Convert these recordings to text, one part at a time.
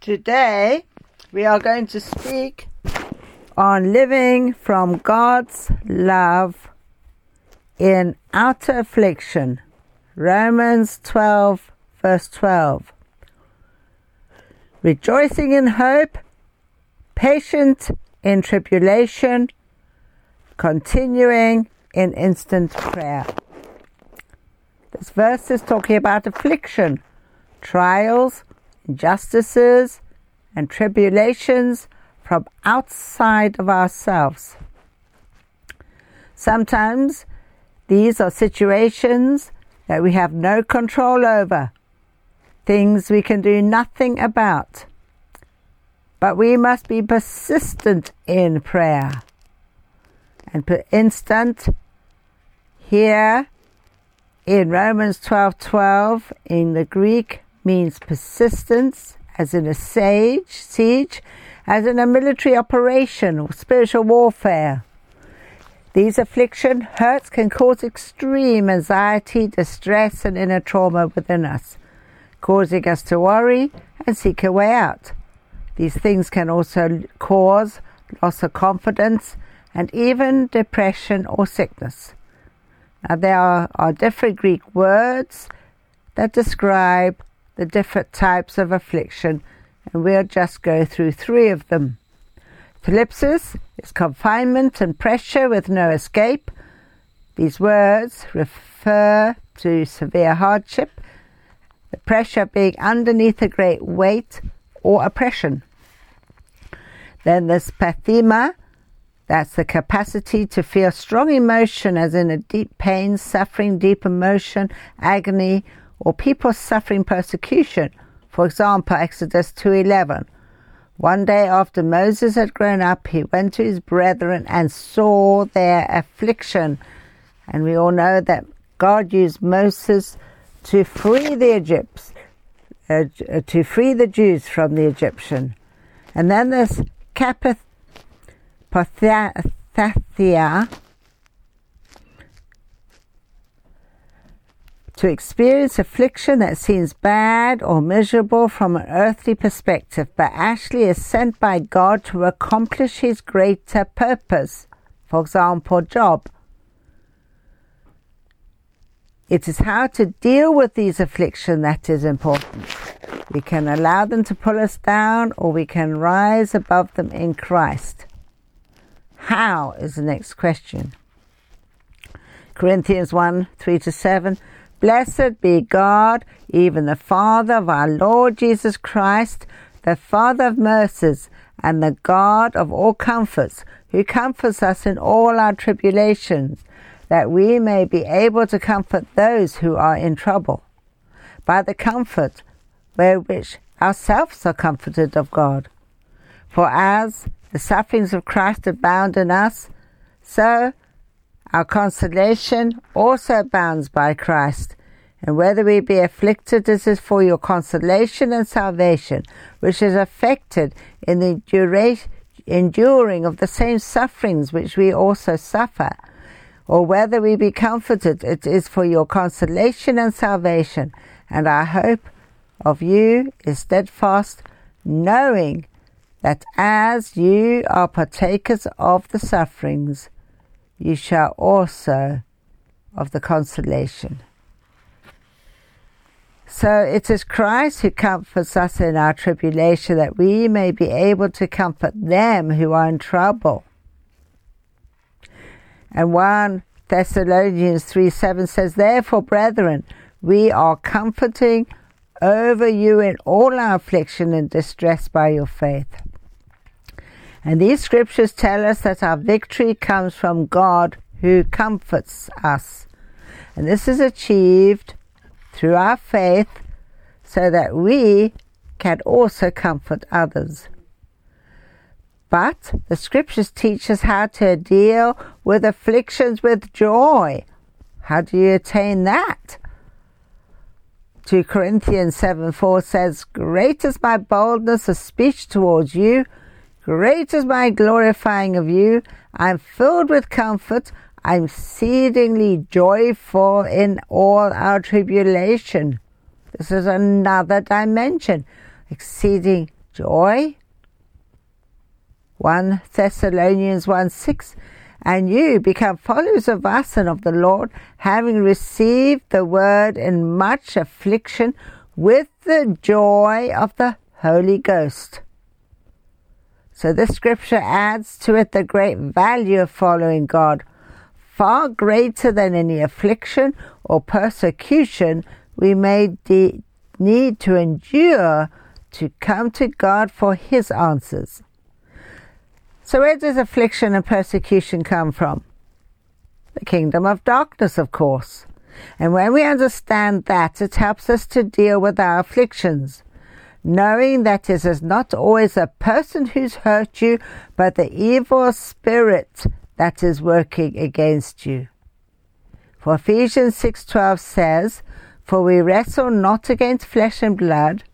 Today we are going to speak on living from God's love in outer affliction. Romans 12, verse 12. Rejoicing in hope, patient in tribulation, continuing in instant prayer. This verse is talking about affliction, trials, injustices, and tribulations from outside of ourselves. Sometimes these are situations that we have no control over, things we can do nothing about. But we must be persistent in prayer. And per instant, here in Romans 12:12 in the Greek means persistence as in a siege, siege, as in a military operation or spiritual warfare. These affliction hurts can cause extreme anxiety, distress, and inner trauma within us, causing us to worry and seek a way out. These things can also cause loss of confidence and even depression or sickness. Now, there are, are different Greek words that describe the different types of affliction, and we'll just go through three of them. Thlipsis is confinement and pressure with no escape. These words refer to severe hardship, the pressure being underneath a great weight or oppression. Then there's pathema, that's the capacity to feel strong emotion, as in a deep pain, suffering, deep emotion, agony, or people suffering persecution. For example, Exodus 2:11. One day after Moses had grown up, he went to his brethren and saw their affliction. And we all know that God used Moses to free the Egypts, uh, to free the Jews from the Egyptian. And then there's Capith to experience affliction that seems bad or miserable from an earthly perspective, but actually is sent by God to accomplish His greater purpose. For example, job. It is how to deal with these affliction that is important. We can allow them to pull us down or we can rise above them in Christ. How is the next question. Corinthians 1 3 to 7. Blessed be God, even the Father of our Lord Jesus Christ, the Father of mercies, and the God of all comforts, who comforts us in all our tribulations, that we may be able to comfort those who are in trouble, by the comfort wherewith ourselves are comforted of God. For as the sufferings of Christ abound in us, so our consolation also abounds by Christ. And whether we be afflicted, this is for your consolation and salvation, which is affected in the enduring of the same sufferings which we also suffer. Or whether we be comforted, it is for your consolation and salvation. And our hope of you is steadfast, knowing that as you are partakers of the sufferings, you shall also of the consolation. So it is Christ who comforts us in our tribulation that we may be able to comfort them who are in trouble. And 1 Thessalonians 3 7 says, Therefore, brethren, we are comforting over you in all our affliction and distress by your faith. And these scriptures tell us that our victory comes from God who comforts us. And this is achieved through our faith so that we can also comfort others. But the scriptures teach us how to deal with afflictions with joy. How do you attain that? 2 Corinthians 7 4 says, Great is my boldness of speech towards you, great is my glorifying of you. I'm filled with comfort. I'm exceedingly joyful in all our tribulation. This is another dimension. Exceeding joy. 1 Thessalonians 1 6 and you become followers of us and of the Lord, having received the word in much affliction with the joy of the Holy Ghost. So this scripture adds to it the great value of following God, far greater than any affliction or persecution we may de- need to endure to come to God for His answers. So, where does affliction and persecution come from? The kingdom of darkness, of course. And when we understand that, it helps us to deal with our afflictions, knowing that it is not always a person who's hurt you, but the evil spirit that is working against you. For Ephesians 6:12 says, "For we wrestle not against flesh and blood,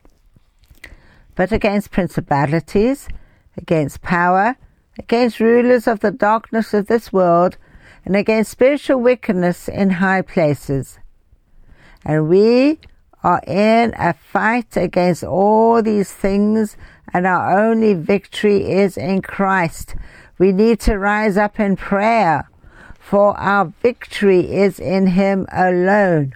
but against principalities, against power, against rulers of the darkness of this world, and against spiritual wickedness in high places. And we are in a fight against all these things, and our only victory is in Christ. We need to rise up in prayer, for our victory is in Him alone.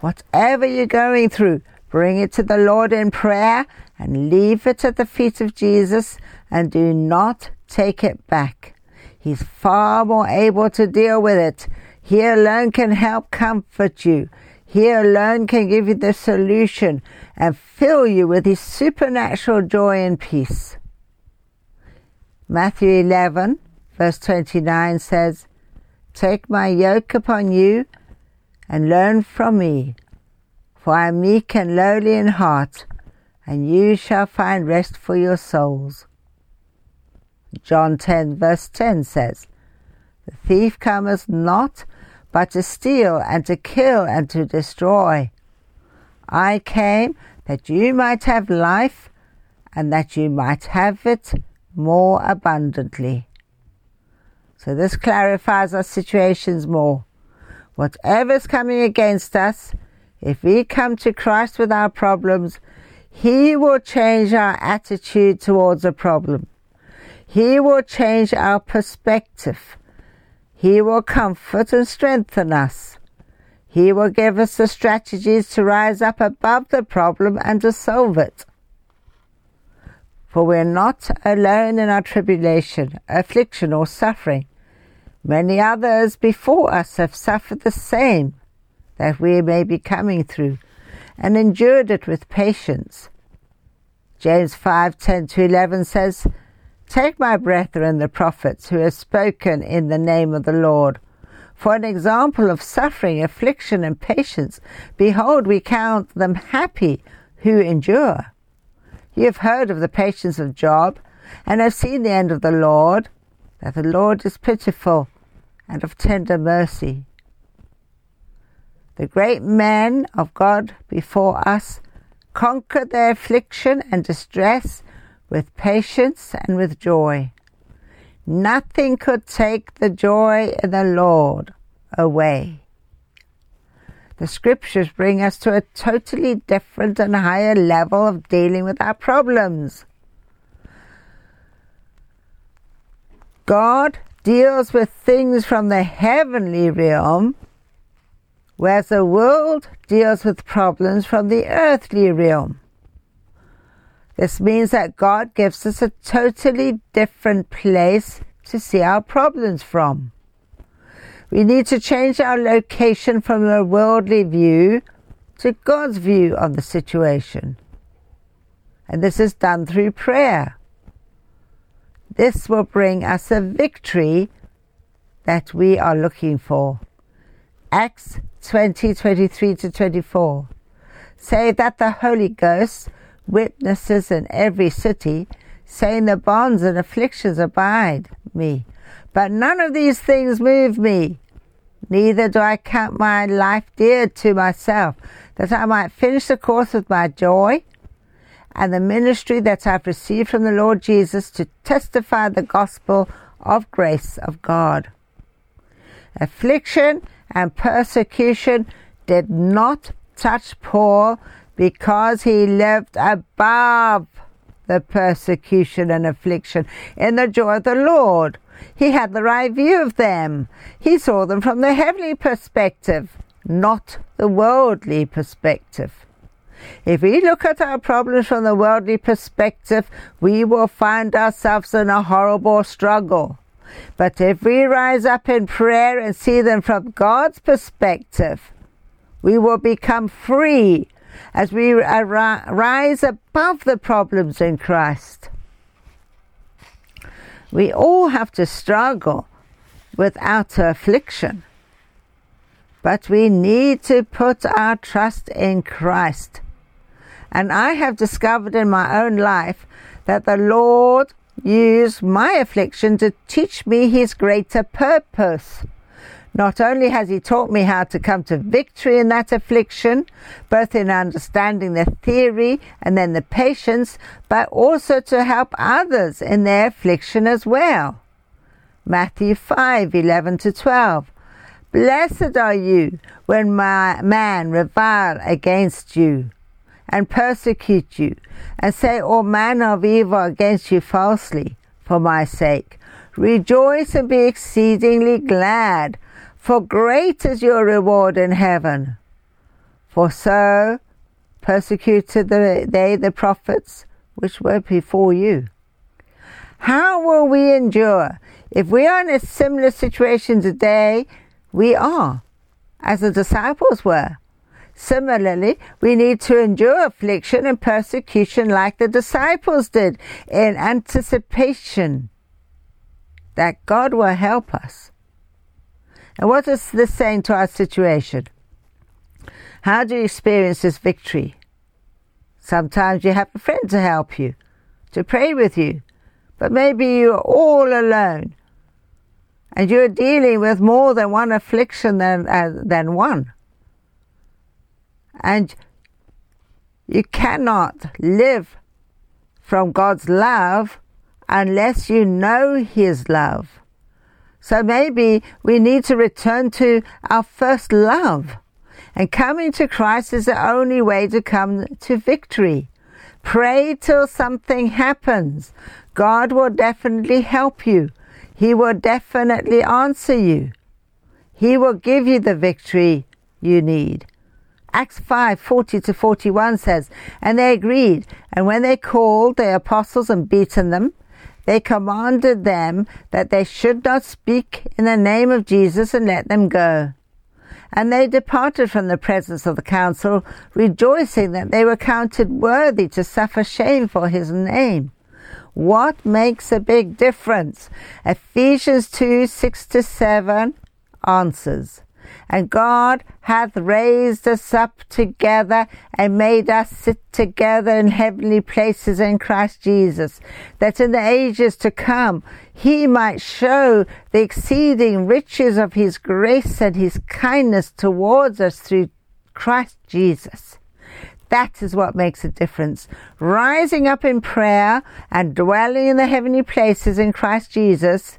Whatever you're going through, bring it to the Lord in prayer and leave it at the feet of Jesus and do not take it back. He's far more able to deal with it. He alone can help comfort you. He alone can give you the solution and fill you with His supernatural joy and peace. Matthew 11, verse 29 says, Take my yoke upon you and learn from me, for I am meek and lowly in heart, and you shall find rest for your souls. John 10, verse 10 says, The thief cometh not but to steal and to kill and to destroy. I came that you might have life and that you might have it more abundantly. So this clarifies our situations more. Whatever's coming against us, if we come to Christ with our problems, He will change our attitude towards the problem. He will change our perspective. He will comfort and strengthen us. He will give us the strategies to rise up above the problem and to solve it. For we're not alone in our tribulation, affliction, or suffering. Many others before us have suffered the same that we may be coming through and endured it with patience. James 5 10 to 11 says, Take my brethren, the prophets, who have spoken in the name of the Lord. For an example of suffering, affliction, and patience, behold, we count them happy who endure. You have heard of the patience of Job, and have seen the end of the Lord, that the Lord is pitiful and of tender mercy. The great men of God before us conquered their affliction and distress with patience and with joy. Nothing could take the joy in the Lord away. The scriptures bring us to a totally different and higher level of dealing with our problems. God deals with things from the heavenly realm, whereas the world deals with problems from the earthly realm. This means that God gives us a totally different place to see our problems from. We need to change our location from a worldly view to God's view of the situation. And this is done through prayer. This will bring us a victory that we are looking for. Acts 20 23 to 24 say that the Holy Ghost witnesses in every city, saying the bonds and afflictions abide me. But none of these things move me. Neither do I count my life dear to myself, that I might finish the course with my joy and the ministry that I've received from the Lord Jesus to testify the gospel of grace of God. Affliction and persecution did not touch Paul because he lived above the persecution and affliction in the joy of the Lord. He had the right view of them. He saw them from the heavenly perspective, not the worldly perspective. If we look at our problems from the worldly perspective, we will find ourselves in a horrible struggle. But if we rise up in prayer and see them from God's perspective, we will become free as we rise above the problems in Christ. We all have to struggle with outer affliction, but we need to put our trust in Christ. And I have discovered in my own life that the Lord used my affliction to teach me his greater purpose. Not only has he taught me how to come to victory in that affliction, both in understanding the theory and then the patience, but also to help others in their affliction as well. Matthew 5 11 to 12. Blessed are you when my man revile against you and persecute you and say all manner of evil against you falsely for my sake. Rejoice and be exceedingly glad for great is your reward in heaven. For so persecuted they the prophets which were before you. How will we endure? If we are in a similar situation today, we are, as the disciples were. Similarly, we need to endure affliction and persecution like the disciples did in anticipation that God will help us. And what is this saying to our situation? How do you experience this victory? Sometimes you have a friend to help you, to pray with you, but maybe you're all alone and you're dealing with more than one affliction than, uh, than one. And you cannot live from God's love unless you know His love. So maybe we need to return to our first love. And coming to Christ is the only way to come to victory. Pray till something happens. God will definitely help you. He will definitely answer you. He will give you the victory you need. Acts 5 40 to 41 says, And they agreed, and when they called the apostles and beaten them, they commanded them that they should not speak in the name of Jesus and let them go. And they departed from the presence of the council, rejoicing that they were counted worthy to suffer shame for his name. What makes a big difference? Ephesians 2 6 to 7 answers. And God hath raised us up together and made us sit together in heavenly places in Christ Jesus, that in the ages to come he might show the exceeding riches of his grace and his kindness towards us through Christ Jesus. That is what makes a difference. Rising up in prayer and dwelling in the heavenly places in Christ Jesus,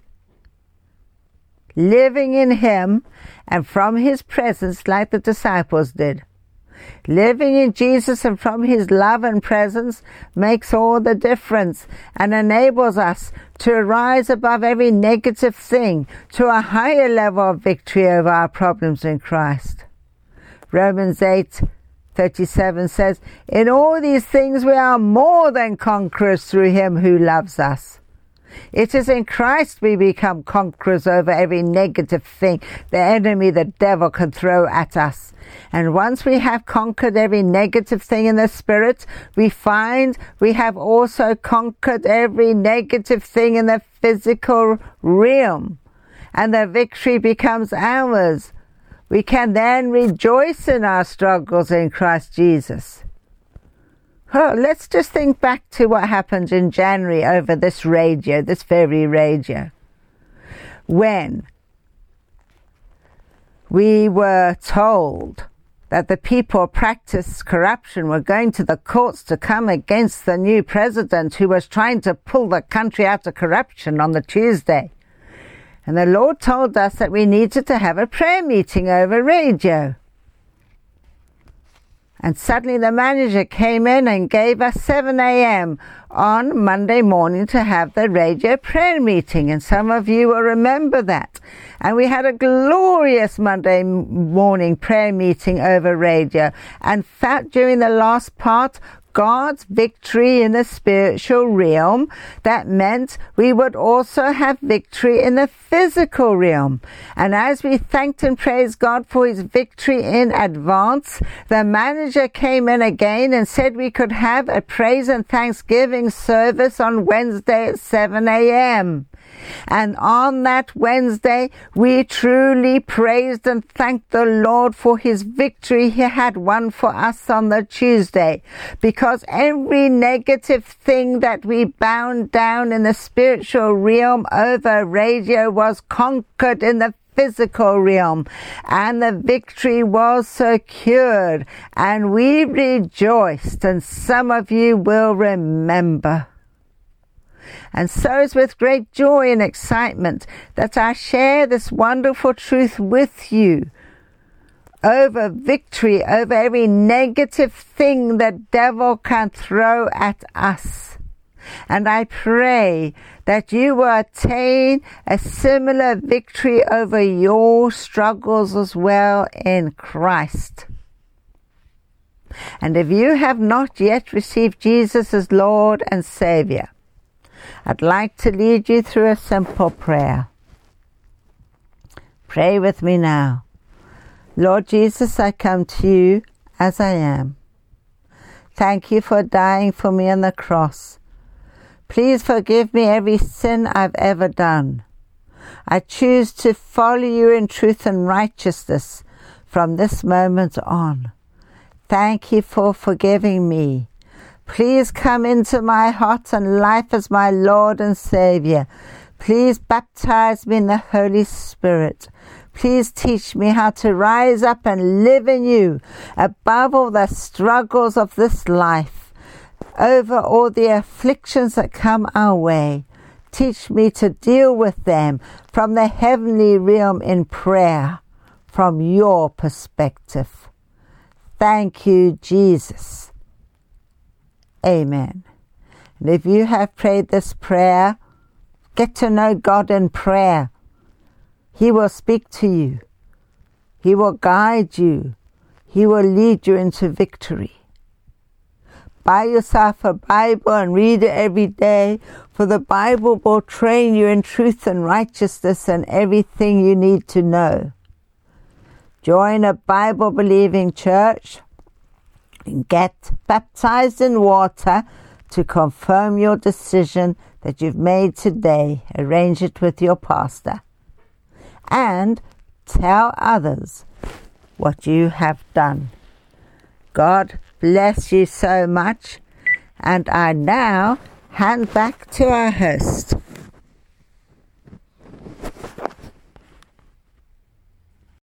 living in Him and from His presence like the disciples did. Living in Jesus and from His love and presence makes all the difference and enables us to rise above every negative thing to a higher level of victory over our problems in Christ. Romans 8 37 says, In all these things we are more than conquerors through Him who loves us. It is in Christ we become conquerors over every negative thing the enemy, the devil, can throw at us. And once we have conquered every negative thing in the spirit, we find we have also conquered every negative thing in the physical realm. And the victory becomes ours. We can then rejoice in our struggles in Christ Jesus. Oh, let's just think back to what happened in January over this radio, this very radio, when we were told that the people practice corruption were going to the courts to come against the new president who was trying to pull the country out of corruption on the Tuesday. And the Lord told us that we needed to have a prayer meeting over radio. And suddenly the manager came in and gave us 7 a.m. on Monday morning to have the radio prayer meeting. And some of you will remember that. And we had a glorious Monday morning prayer meeting over radio. And that during the last part, God's victory in the spiritual realm, that meant we would also have victory in the physical realm. And as we thanked and praised God for his victory in advance, the manager came in again and said we could have a praise and thanksgiving service on Wednesday at 7 a.m. And on that Wednesday, we truly praised and thanked the Lord for his victory he had won for us on the Tuesday. Because every negative thing that we bound down in the spiritual realm over radio was conquered in the physical realm and the victory was secured and we rejoiced and some of you will remember. And so with great joy and excitement that I share this wonderful truth with you over victory, over every negative thing that devil can throw at us. And I pray that you will attain a similar victory over your struggles as well in Christ. And if you have not yet received Jesus as Lord and Savior, I'd like to lead you through a simple prayer. Pray with me now. Lord Jesus, I come to you as I am. Thank you for dying for me on the cross. Please forgive me every sin I've ever done. I choose to follow you in truth and righteousness from this moment on. Thank you for forgiving me. Please come into my heart and life as my Lord and Savior. Please baptize me in the Holy Spirit. Please teach me how to rise up and live in you above all the struggles of this life, over all the afflictions that come our way. Teach me to deal with them from the heavenly realm in prayer, from your perspective. Thank you, Jesus. Amen. And if you have prayed this prayer, get to know God in prayer. He will speak to you. He will guide you. He will lead you into victory. Buy yourself a Bible and read it every day, for the Bible will train you in truth and righteousness and everything you need to know. Join a Bible believing church and Get baptized in water to confirm your decision that you've made today. Arrange it with your pastor and tell others what you have done. God bless you so much, and I now hand back to our host.